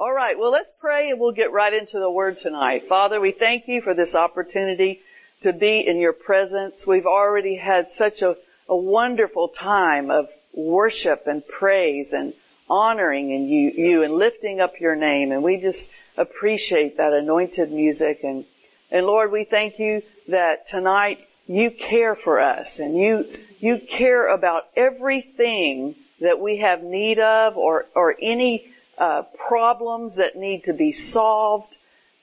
All right, well let's pray and we'll get right into the word tonight. Father, we thank you for this opportunity to be in your presence. We've already had such a, a wonderful time of worship and praise and honoring in you, you and lifting up your name and we just appreciate that anointed music and, and Lord, we thank you that tonight you care for us and you, you care about everything that we have need of or, or any uh, problems that need to be solved.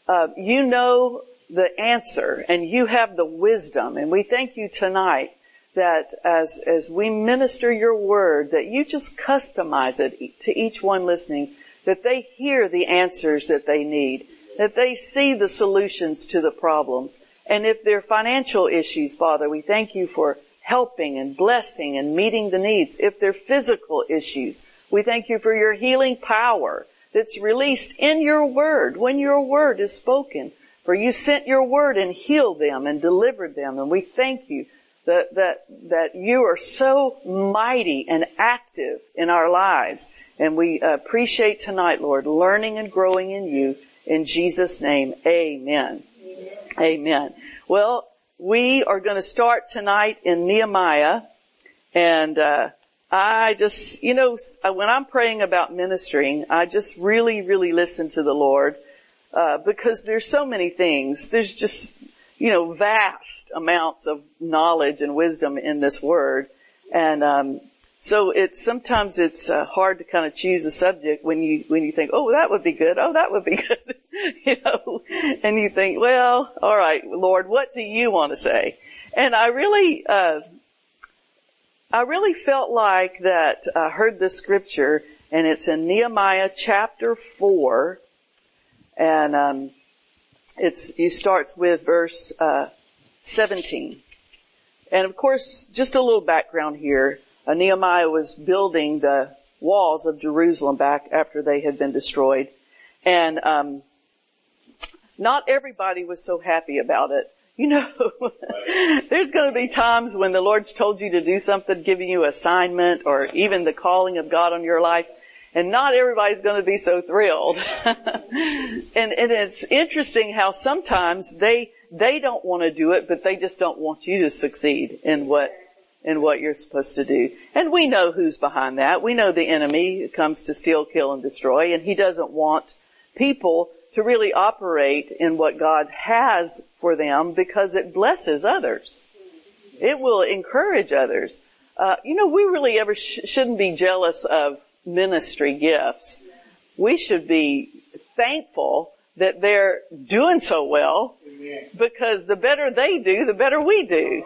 Uh, you know the answer and you have the wisdom and we thank you tonight that as, as we minister your word that you just customize it to each one listening that they hear the answers that they need, that they see the solutions to the problems. And if they're financial issues, Father, we thank you for helping and blessing and meeting the needs. If they're physical issues, we thank you for your healing power that's released in your word when your word is spoken. For you sent your word and healed them and delivered them. And we thank you that, that, that you are so mighty and active in our lives. And we appreciate tonight, Lord, learning and growing in you. In Jesus' name, amen. Amen. amen. Well, we are going to start tonight in Nehemiah. And, uh, I just, you know, when I'm praying about ministering, I just really, really listen to the Lord, uh, because there's so many things. There's just, you know, vast amounts of knowledge and wisdom in this word. And, um, so it's, sometimes it's uh, hard to kind of choose a subject when you, when you think, oh, that would be good. Oh, that would be good. you know, and you think, well, alright, Lord, what do you want to say? And I really, uh, I really felt like that I heard the scripture and it's in Nehemiah chapter 4 and um, it's it starts with verse uh, 17. And of course, just a little background here. Uh, Nehemiah was building the walls of Jerusalem back after they had been destroyed. And um, not everybody was so happy about it. You know, there's going to be times when the Lord's told you to do something, giving you assignment or even the calling of God on your life, and not everybody's going to be so thrilled. and, and it's interesting how sometimes they, they don't want to do it, but they just don't want you to succeed in what, in what you're supposed to do. And we know who's behind that. We know the enemy comes to steal, kill, and destroy, and he doesn't want people to really operate in what God has for them because it blesses others. It will encourage others. Uh, you know, we really ever sh- shouldn't be jealous of ministry gifts. We should be thankful that they're doing so well because the better they do, the better we do.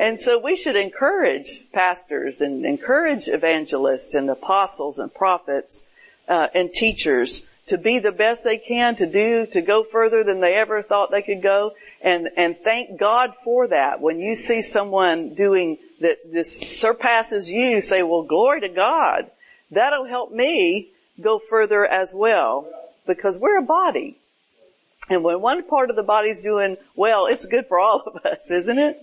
And so we should encourage pastors and encourage evangelists and apostles and prophets uh, and teachers to be the best they can, to do, to go further than they ever thought they could go. And, and thank God for that. When you see someone doing that just surpasses you, say, well, glory to God. That'll help me go further as well. Because we're a body. And when one part of the body's doing well, it's good for all of us, isn't it?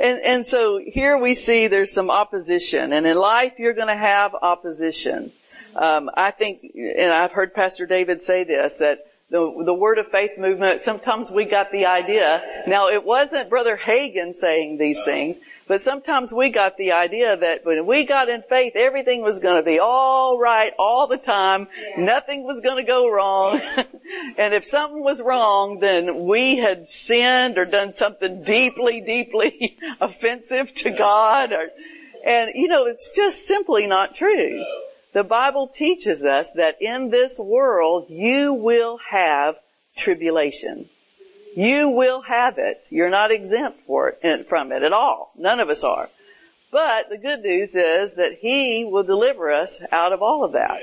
And, and so here we see there's some opposition. And in life you're gonna have opposition. Um, I think, and I've heard Pastor David say this, that the, the word of faith movement, sometimes we got the idea. Now it wasn't Brother Hagin saying these things, but sometimes we got the idea that when we got in faith, everything was going to be all right all the time. Nothing was going to go wrong. and if something was wrong, then we had sinned or done something deeply, deeply offensive to God. Or, and you know, it's just simply not true. The Bible teaches us that in this world you will have tribulation. You will have it. You're not exempt it, from it at all. None of us are. But the good news is that He will deliver us out of all of that.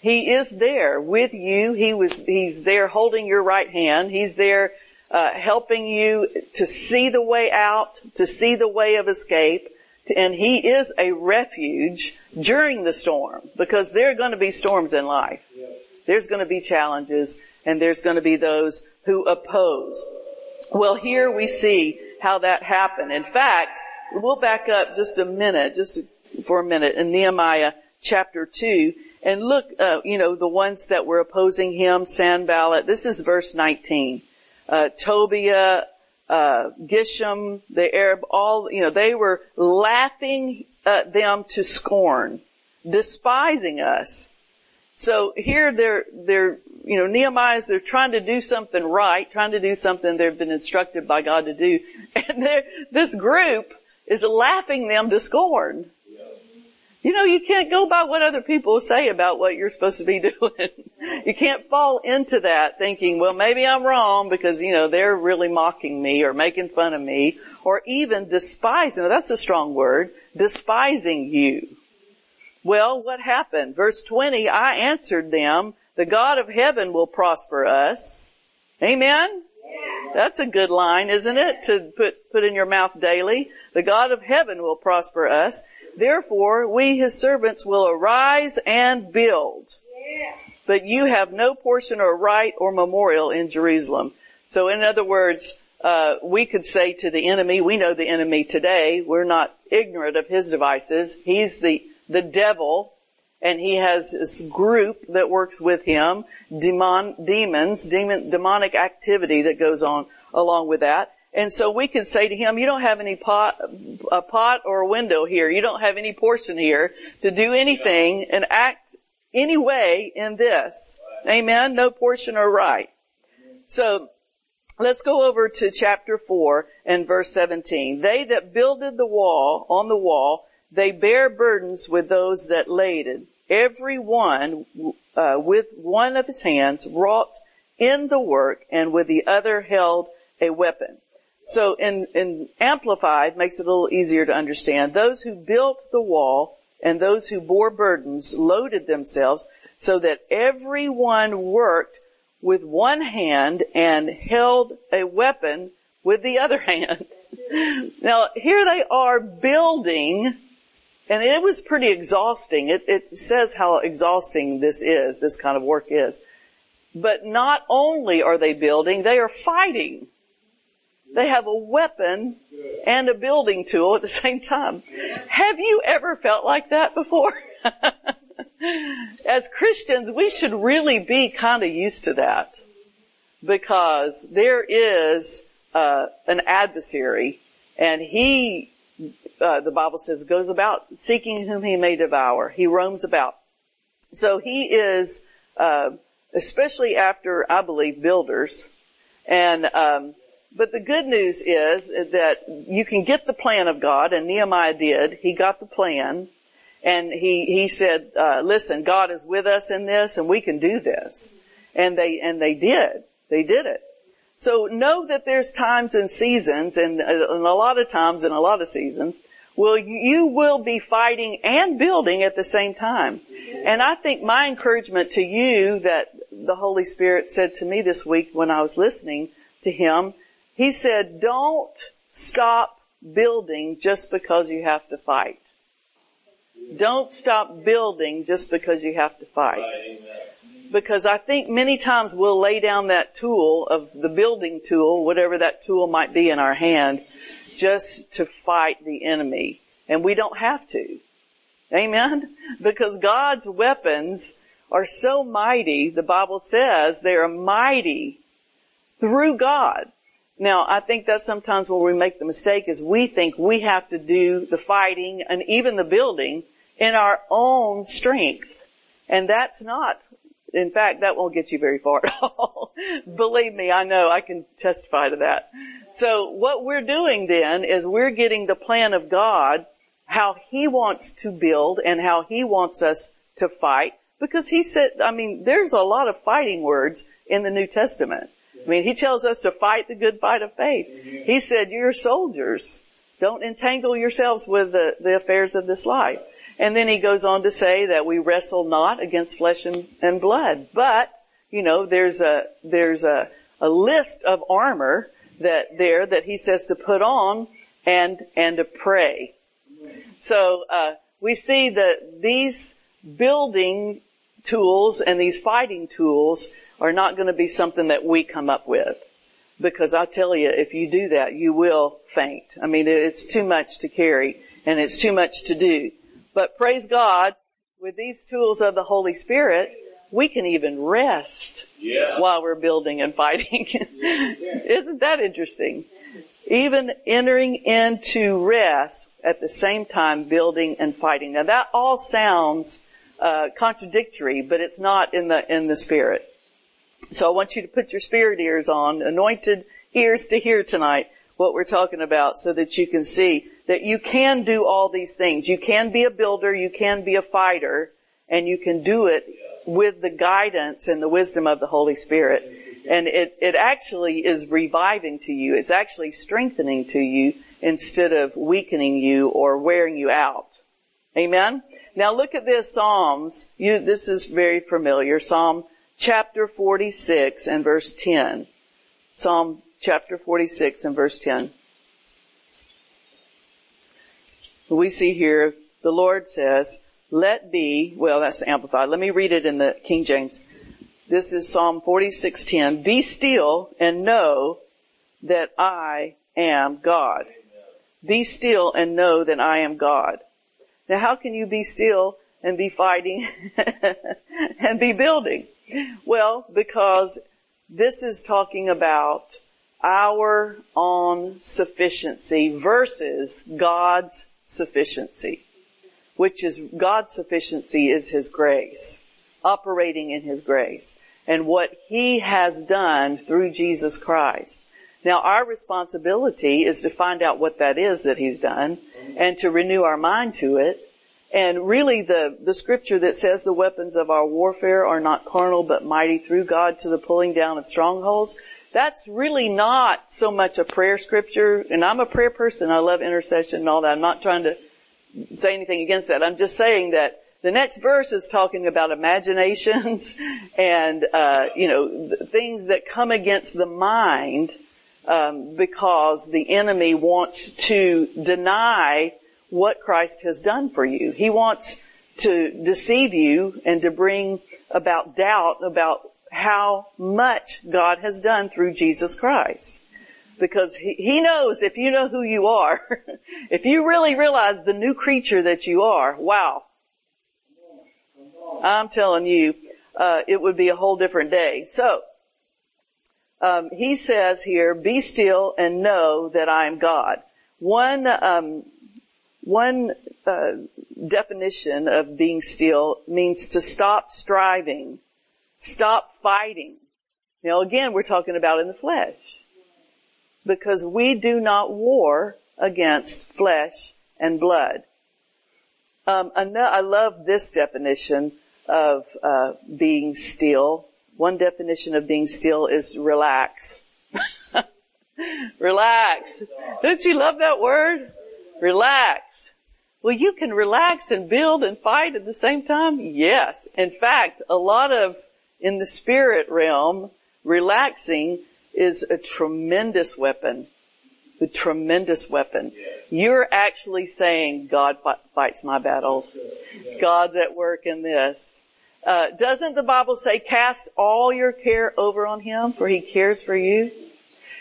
He is there with you. He was, He's there holding your right hand. He's there uh, helping you to see the way out, to see the way of escape and He is a refuge during the storm because there are going to be storms in life. There's going to be challenges and there's going to be those who oppose. Well, here we see how that happened. In fact, we'll back up just a minute, just for a minute in Nehemiah chapter 2 And look, uh, you know, the ones that were opposing him, Sanballat, this is verse 19. Uh, Tobiah, uh, Geshem, the Arab, all, you know, they were laughing at them to scorn, despising us. So here they're, they're, you know, Nehemiah's, they're trying to do something right, trying to do something they've been instructed by God to do. And this group is laughing them to scorn. You know, you can't go by what other people say about what you're supposed to be doing. you can't fall into that thinking, well, maybe I'm wrong because, you know, they're really mocking me or making fun of me or even despising, that's a strong word, despising you. Well, what happened? Verse 20, I answered them, the God of heaven will prosper us. Amen? That's a good line, isn't it? To put, put in your mouth daily. The God of heaven will prosper us. Therefore, we his servants will arise and build. But you have no portion or right or memorial in Jerusalem. So in other words, uh, we could say to the enemy, we know the enemy today, we're not ignorant of his devices. He's the, the devil, and he has this group that works with him, demon, demons, demon, demonic activity that goes on along with that. And so we can say to him, you don't have any pot, a pot or a window here. You don't have any portion here to do anything and act any way in this. Amen. No portion or right. So let's go over to chapter four and verse 17. They that builded the wall on the wall, they bear burdens with those that laid it. Every one uh, with one of his hands wrought in the work and with the other held a weapon. So in, in Amplified makes it a little easier to understand. Those who built the wall and those who bore burdens loaded themselves so that everyone worked with one hand and held a weapon with the other hand. now here they are building and it was pretty exhausting. It, it says how exhausting this is, this kind of work is. But not only are they building, they are fighting. They have a weapon and a building tool at the same time. Have you ever felt like that before? As Christians, we should really be kind of used to that because there is uh, an adversary and he, uh, the Bible says, goes about seeking whom he may devour. He roams about. So he is, uh, especially after, I believe, builders and um, but the good news is that you can get the plan of God, and Nehemiah did. He got the plan, and he he said, uh, "Listen, God is with us in this, and we can do this." And they and they did. They did it. So know that there's times and seasons, and, uh, and a lot of times and a lot of seasons, well, you will be fighting and building at the same time. And I think my encouragement to you that the Holy Spirit said to me this week when I was listening to Him he said, don't stop building just because you have to fight. Don't stop building just because you have to fight. Because I think many times we'll lay down that tool of the building tool, whatever that tool might be in our hand, just to fight the enemy. And we don't have to. Amen? Because God's weapons are so mighty, the Bible says they are mighty through God. Now, I think that's sometimes where we make the mistake is we think we have to do the fighting and even the building in our own strength. And that's not, in fact, that won't get you very far at all. Believe me, I know, I can testify to that. So what we're doing then is we're getting the plan of God, how He wants to build and how He wants us to fight. Because He said, I mean, there's a lot of fighting words in the New Testament. I mean, he tells us to fight the good fight of faith. He said, you're soldiers. Don't entangle yourselves with the, the affairs of this life. And then he goes on to say that we wrestle not against flesh and, and blood. But, you know, there's a, there's a, a list of armor that there that he says to put on and, and to pray. So, uh, we see that these building tools and these fighting tools are not going to be something that we come up with. Because I tell you, if you do that, you will faint. I mean, it's too much to carry and it's too much to do. But praise God, with these tools of the Holy Spirit, we can even rest Yeah. while we're building and fighting. Isn't that interesting? Even entering into rest at the same time building and fighting. Now that all sounds uh, contradictory, but it's not in the in the spirit. So I want you to put your spirit ears on, anointed ears to hear tonight what we're talking about so that you can see that you can do all these things. You can be a builder, you can be a fighter, and you can do it with the guidance and the wisdom of the Holy Spirit. And it, it actually is reviving to you. It's actually strengthening to you instead of weakening you or wearing you out. Amen? Now look at this Psalms. You, this is very familiar. Psalm chapter 46 and verse 10. Psalm chapter 46 and verse 10. We see here, the Lord says, let be, well that's amplified. Let me read it in the King James. This is Psalm 46:10. Be still and know that I am God. Be still and know that I am God. Now how can you be still and be fighting and be building? Well, because this is talking about our own sufficiency versus God's sufficiency, which is God's sufficiency is His grace, operating in His grace and what He has done through Jesus Christ. Now our responsibility is to find out what that is that He's done and to renew our mind to it. And really the, the scripture that says the weapons of our warfare are not carnal but mighty through God to the pulling down of strongholds, that's really not so much a prayer scripture, and I'm a prayer person, I love intercession and all that. I'm not trying to say anything against that. I'm just saying that the next verse is talking about imaginations and, uh, you know, things that come against the mind, um, because the enemy wants to deny what Christ has done for you. He wants to deceive you and to bring about doubt about how much God has done through Jesus Christ. Because he, he knows if you know who you are, if you really realize the new creature that you are, wow. I'm telling you, uh, it would be a whole different day. So, um, he says here, "Be still and know that I am God." One um, one uh, definition of being still means to stop striving, stop fighting. Now again, we're talking about in the flesh. Because we do not war against flesh and blood. Um, I love this definition of uh, being still. One definition of being still is relax. relax. Don't you love that word? Relax. Well, you can relax and build and fight at the same time? Yes. In fact, a lot of, in the spirit realm, relaxing is a tremendous weapon. A tremendous weapon. You're actually saying, God fights my battles. God's at work in this. Uh, doesn't the Bible say, cast all your care over on Him, for He cares for you?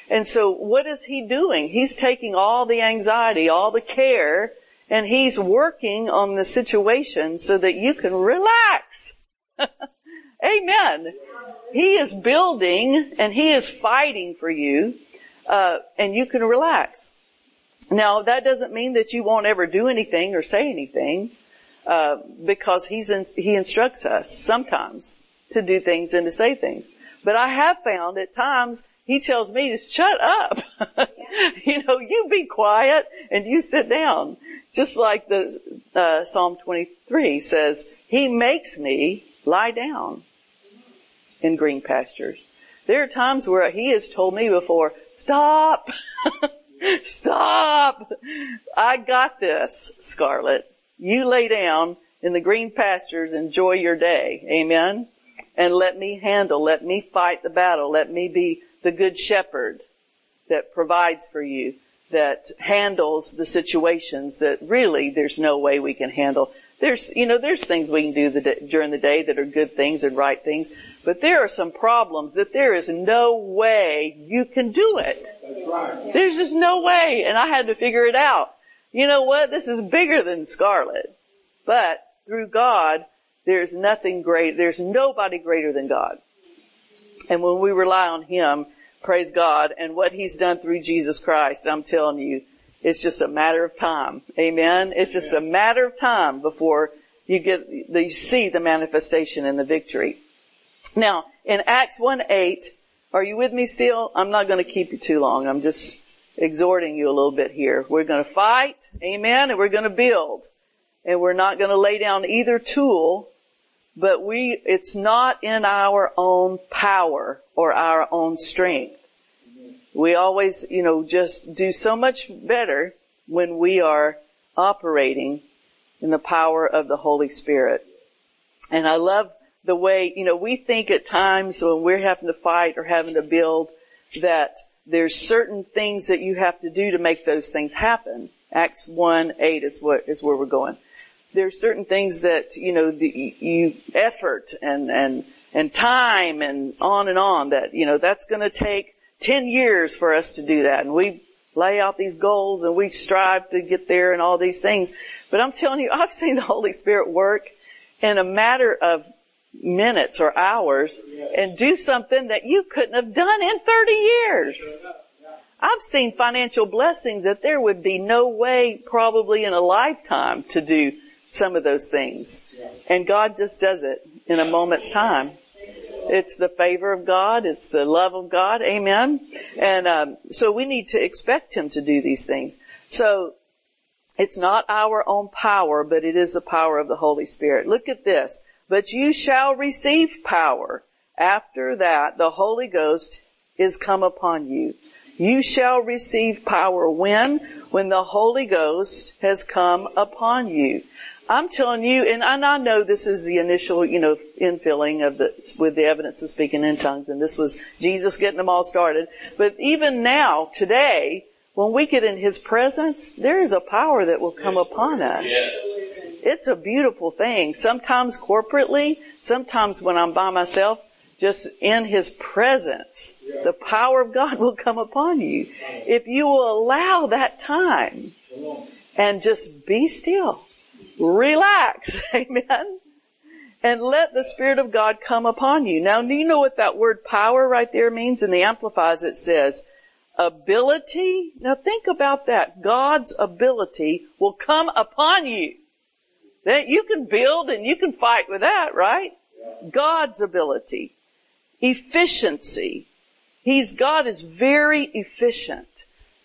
And so what is He doing? He's taking all the anxiety, all the care, and He's working on the situation so that you can relax. Amen. He is building and He is fighting for you, uh, and you can relax. Now that doesn't mean that you won't ever do anything or say anything, uh, because He's in, He instructs us sometimes to do things and to say things. But I have found at times He tells me to shut up. you know, you be quiet and you sit down. Just like the uh, Psalm 23 says, He makes me lie down in green pastures. There are times where he has told me before, stop, stop. I got this, Scarlett. You lay down in the green pastures, enjoy your day. Amen. And let me handle, let me fight the battle. Let me be the good shepherd that provides for you, that handles the situations that really there's no way we can handle. There's, you know, there's things we can do the day, during the day that are good things and right things, but there are some problems that there is no way you can do it. Right. There's just no way, and I had to figure it out. You know what? This is bigger than Scarlett, but through God, there's nothing great, there's nobody greater than God. And when we rely on Him, praise God, and what He's done through Jesus Christ, I'm telling you, it's just a matter of time. Amen? It's just a matter of time before you get, you see the manifestation and the victory. Now, in Acts 1-8, are you with me still? I'm not going to keep you too long. I'm just exhorting you a little bit here. We're going to fight, amen, and we're going to build. And we're not going to lay down either tool, but we, it's not in our own power or our own strength. We always, you know, just do so much better when we are operating in the power of the Holy Spirit. And I love the way, you know, we think at times when we're having to fight or having to build that there's certain things that you have to do to make those things happen. Acts 1, 8 is what, is where we're going. There's certain things that, you know, the, you, effort and, and, and time and on and on that, you know, that's gonna take 10 years for us to do that. And we lay out these goals and we strive to get there and all these things. But I'm telling you, I've seen the Holy Spirit work in a matter of minutes or hours and do something that you couldn't have done in 30 years. I've seen financial blessings that there would be no way probably in a lifetime to do some of those things. And God just does it in a moment's time. It's the favor of God. It's the love of God. Amen. And um, so we need to expect Him to do these things. So it's not our own power, but it is the power of the Holy Spirit. Look at this. But you shall receive power. After that, the Holy Ghost is come upon you. You shall receive power when? When the Holy Ghost has come upon you. I'm telling you, and I know this is the initial, you know, infilling of the, with the evidence of speaking in tongues, and this was Jesus getting them all started. But even now, today, when we get in His presence, there is a power that will come upon us. It's a beautiful thing. Sometimes corporately, sometimes when I'm by myself, just in His presence, the power of God will come upon you. If you will allow that time and just be still relax. Amen. And let the Spirit of God come upon you. Now, do you know what that word power right there means? In the Amplifies it says, ability. Now think about that. God's ability will come upon you. That you can build and you can fight with that, right? God's ability. Efficiency. He's, God is very efficient.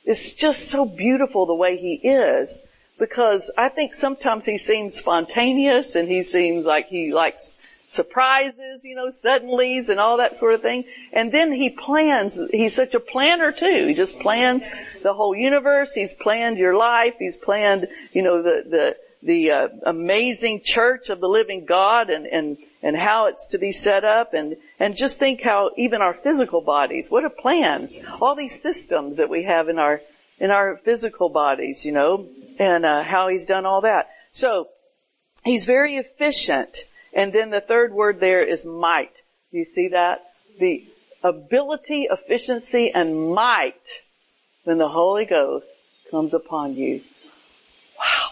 It's just so beautiful the way He is because I think sometimes he seems spontaneous and he seems like he likes surprises, you know, suddenlies and all that sort of thing. And then he plans, he's such a planner too. He just plans the whole universe. He's planned your life. He's planned, you know, the, the, the uh, amazing church of the living God and, and, and how it's to be set up and, and just think how even our physical bodies, what a plan. All these systems that we have in our, in our physical bodies, you know, and uh, how he's done all that. So he's very efficient. And then the third word there is might. Do you see that? The ability, efficiency, and might when the Holy Ghost comes upon you.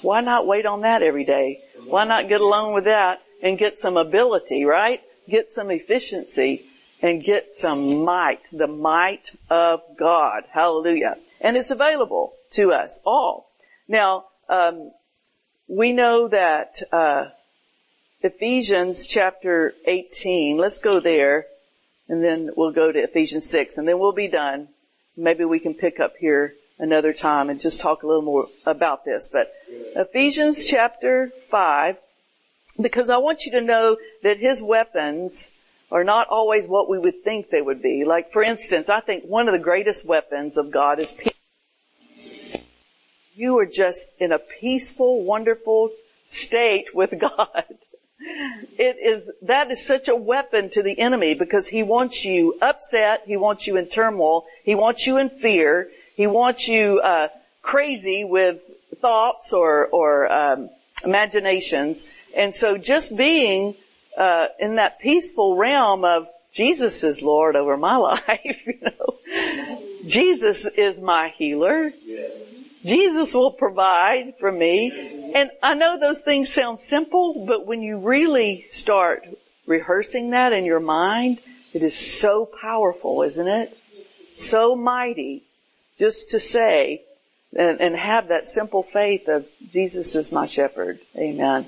Why not wait on that every day? Why not get along with that and get some ability, right? Get some efficiency and get some might, the might of God. Hallelujah. And it's available to us all. Now, um, we know that uh, Ephesians chapter 18. Let's go there, and then we'll go to Ephesians 6, and then we'll be done. Maybe we can pick up here another time and just talk a little more about this. But Ephesians chapter 5, because I want you to know that his weapons are not always what we would think they would be. Like for instance, I think one of the greatest weapons of God is peace you are just in a peaceful, wonderful state with God. It is, that is such a weapon to the enemy because he wants you upset, he wants you in turmoil, he wants you in fear, he wants you, uh, crazy with thoughts or, or, um, imaginations. And so just being, uh, in that peaceful realm of Jesus is Lord over my life, you know. Jesus is my healer. Jesus will provide for me. And I know those things sound simple, but when you really start rehearsing that in your mind, it is so powerful, isn't it? So mighty just to say and, and have that simple faith of Jesus is my shepherd. Amen.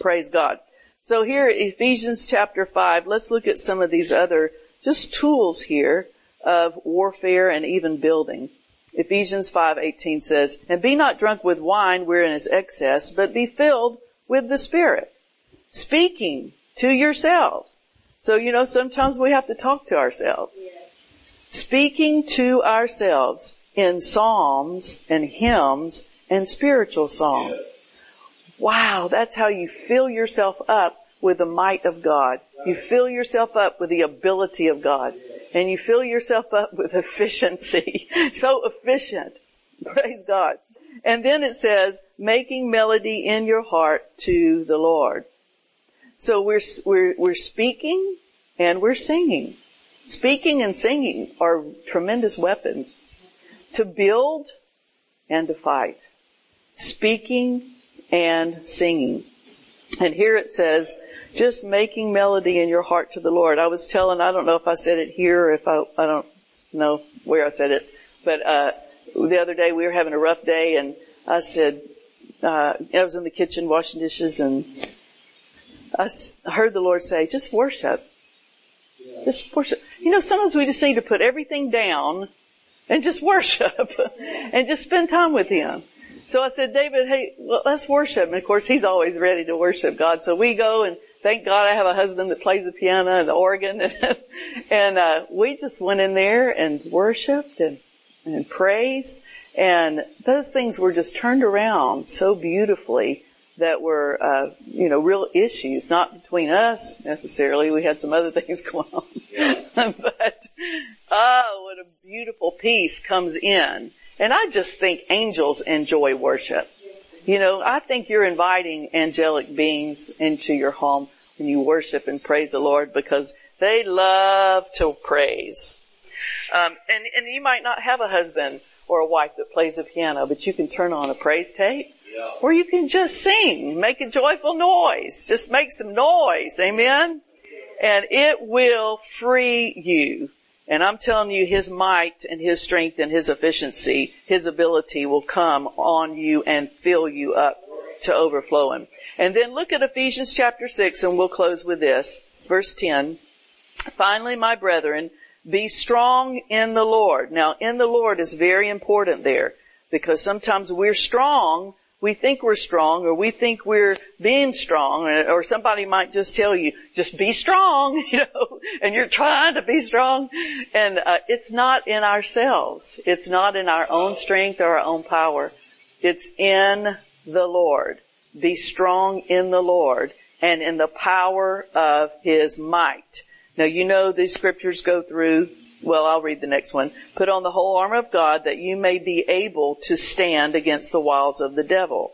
Praise God. So here, Ephesians chapter 5, let's look at some of these other just tools here of warfare and even building. Ephesians 5:18 says, "And be not drunk with wine wherein is excess, but be filled with the Spirit, speaking to yourselves." So you know sometimes we have to talk to ourselves. Yes. Speaking to ourselves in psalms and hymns and spiritual songs. Yes. Wow, that's how you fill yourself up with the might of God. You fill yourself up with the ability of God. And you fill yourself up with efficiency. so efficient. Praise God. And then it says, making melody in your heart to the Lord. So we're, we're, we're speaking and we're singing. Speaking and singing are tremendous weapons to build and to fight. Speaking and singing. And here it says, just making melody in your heart to the Lord. I was telling, I don't know if I said it here or if I, I don't know where I said it, but, uh, the other day we were having a rough day and I said, uh, I was in the kitchen washing dishes and I heard the Lord say, just worship. Just worship. You know, sometimes we just need to put everything down and just worship and just spend time with Him. So I said, David, hey, let's worship. And of course, he's always ready to worship God. So we go and thank God I have a husband that plays the piano and the organ. And, and uh, we just went in there and worshiped and, and praised. And those things were just turned around so beautifully that were, uh, you know, real issues, not between us necessarily. We had some other things going on. but, oh, what a beautiful peace comes in and I just think angels enjoy worship. You know, I think you're inviting angelic beings into your home when you worship and praise the Lord because they love to praise. Um, and, and you might not have a husband or a wife that plays the piano, but you can turn on a praise tape. Yeah. Or you can just sing, make a joyful noise. Just make some noise. Amen? And it will free you and I'm telling you, His might and His strength and His efficiency, His ability will come on you and fill you up to overflowing. And then look at Ephesians chapter 6 and we'll close with this. Verse 10. Finally, my brethren, be strong in the Lord. Now, in the Lord is very important there because sometimes we're strong we think we're strong or we think we're being strong or somebody might just tell you, just be strong, you know, and you're trying to be strong. And uh, it's not in ourselves. It's not in our own strength or our own power. It's in the Lord. Be strong in the Lord and in the power of His might. Now you know these scriptures go through well, I'll read the next one. Put on the whole armor of God that you may be able to stand against the wiles of the devil.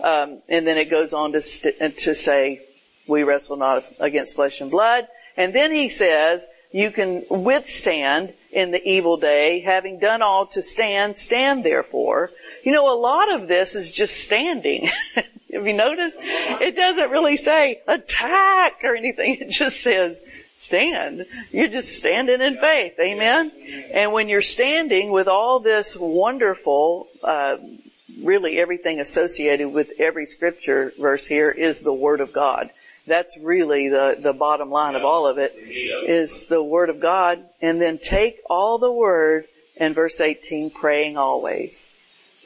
Um, and then it goes on to, st- to say, we wrestle not against flesh and blood. And then he says, you can withstand in the evil day, having done all to stand, stand therefore. You know, a lot of this is just standing. Have you noticed? It doesn't really say attack or anything. It just says stand. You're just standing in faith. Amen? And when you're standing with all this wonderful, uh, really everything associated with every scripture verse here is the Word of God. That's really the, the bottom line of all of it is the Word of God and then take all the Word and verse 18, praying always.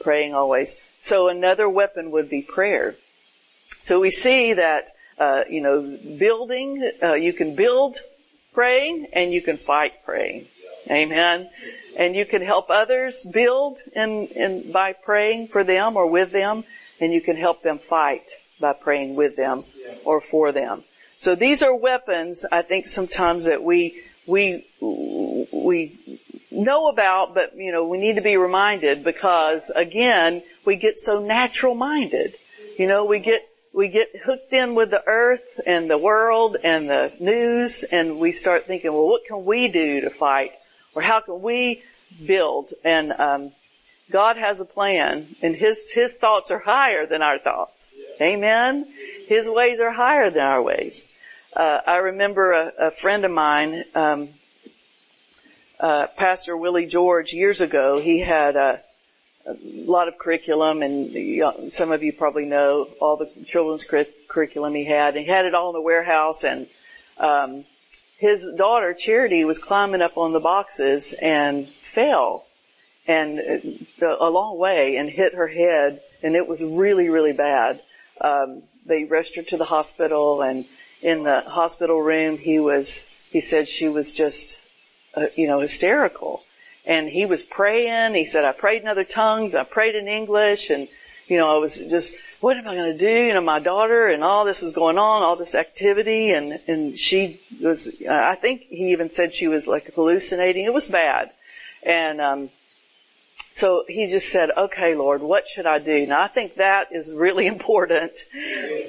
Praying always. So another weapon would be prayer. So we see that uh, you know, building, uh, you can build praying and you can fight praying. Amen. And you can help others build in, in, by praying for them or with them, and you can help them fight by praying with them or for them. So these are weapons, I think sometimes that we, we, we know about, but you know, we need to be reminded because again, we get so natural minded. You know, we get we get hooked in with the earth and the world and the news and we start thinking, well, what can we do to fight? Or how can we build? And, um, God has a plan and his, his thoughts are higher than our thoughts. Amen. His ways are higher than our ways. Uh, I remember a, a, friend of mine, um, uh, Pastor Willie George, years ago. He had a, a lot of curriculum, and some of you probably know all the children's cur- curriculum he had. And he had it all in the warehouse, and um, his daughter Charity was climbing up on the boxes and fell and uh, a long way and hit her head and it was really, really bad. Um, they rushed her to the hospital and in the hospital room he was, he said she was just, uh, you know, hysterical. And he was praying, he said, I prayed in other tongues, I prayed in English and, you know, I was just, what am I going to do? You know, my daughter and all this is going on, all this activity and, and she was, I think he even said she was like hallucinating. It was bad. And, um, so he just said, okay, Lord, what should I do? Now I think that is really important.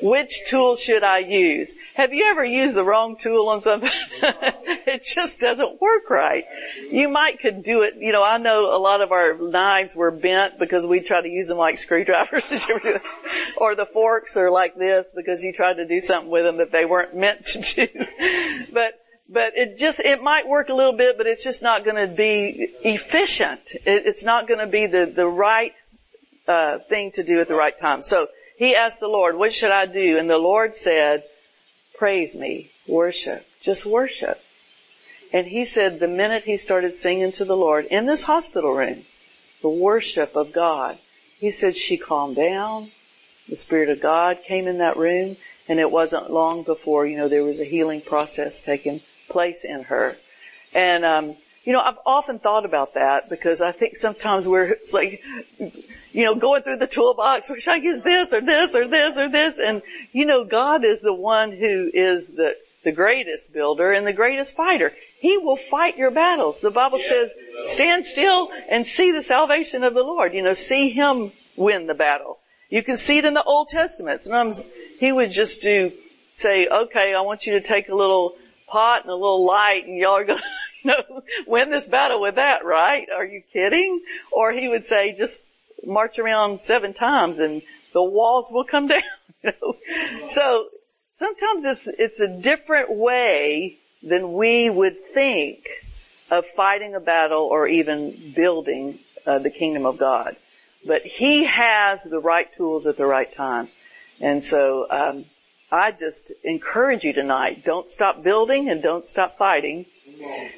Which tool should I use? Have you ever used the wrong tool on something? it just doesn't work right. You might could do it, you know, I know a lot of our knives were bent because we try to use them like screwdrivers. or the forks are like this because you tried to do something with them that they weren't meant to do. but but it just, it might work a little bit, but it's just not going to be efficient. It, it's not going to be the, the right, uh, thing to do at the right time. So he asked the Lord, what should I do? And the Lord said, praise me, worship, just worship. And he said the minute he started singing to the Lord in this hospital room, the worship of God, he said she calmed down. The Spirit of God came in that room and it wasn't long before, you know, there was a healing process taking place in her. And, um, you know, I've often thought about that because I think sometimes we're, it's like, you know, going through the toolbox, should I use this or this or this or this? And, you know, God is the one who is the, the greatest builder and the greatest fighter. He will fight your battles. The Bible says, stand still and see the salvation of the Lord. You know, see Him win the battle. You can see it in the Old Testament. Sometimes He would just do, say, okay, I want you to take a little pot and a little light and y'all are going to know, win this battle with that, right? Are you kidding? Or he would say, just march around seven times and the walls will come down. You know? So sometimes it's, it's a different way than we would think of fighting a battle or even building uh, the kingdom of God. But he has the right tools at the right time. And so, um, I just encourage you tonight, don't stop building and don't stop fighting.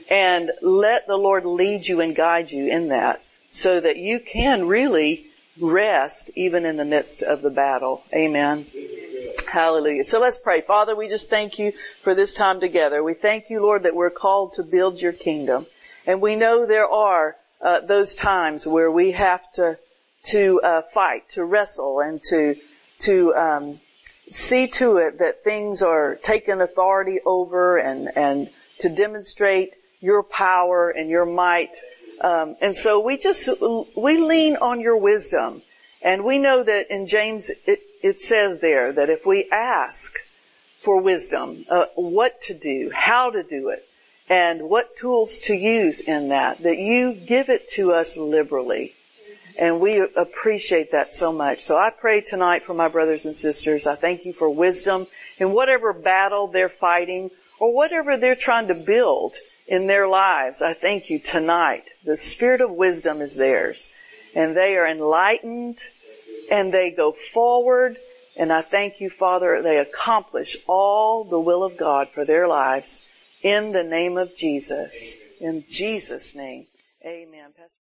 And let the Lord lead you and guide you in that so that you can really rest even in the midst of the battle. Amen. Hallelujah. So let's pray. Father, we just thank you for this time together. We thank you, Lord, that we're called to build your kingdom. And we know there are uh, those times where we have to to uh, fight, to wrestle, and to to um, see to it that things are taken authority over and, and to demonstrate your power and your might. Um, and so we just, we lean on your wisdom. And we know that in James, it, it says there that if we ask for wisdom, uh, what to do, how to do it, and what tools to use in that, that you give it to us liberally. And we appreciate that so much. So I pray tonight for my brothers and sisters. I thank you for wisdom in whatever battle they're fighting or whatever they're trying to build in their lives. I thank you tonight. The spirit of wisdom is theirs and they are enlightened and they go forward and I thank you, Father, they accomplish all the will of God for their lives in the name of Jesus. In Jesus' name. Amen.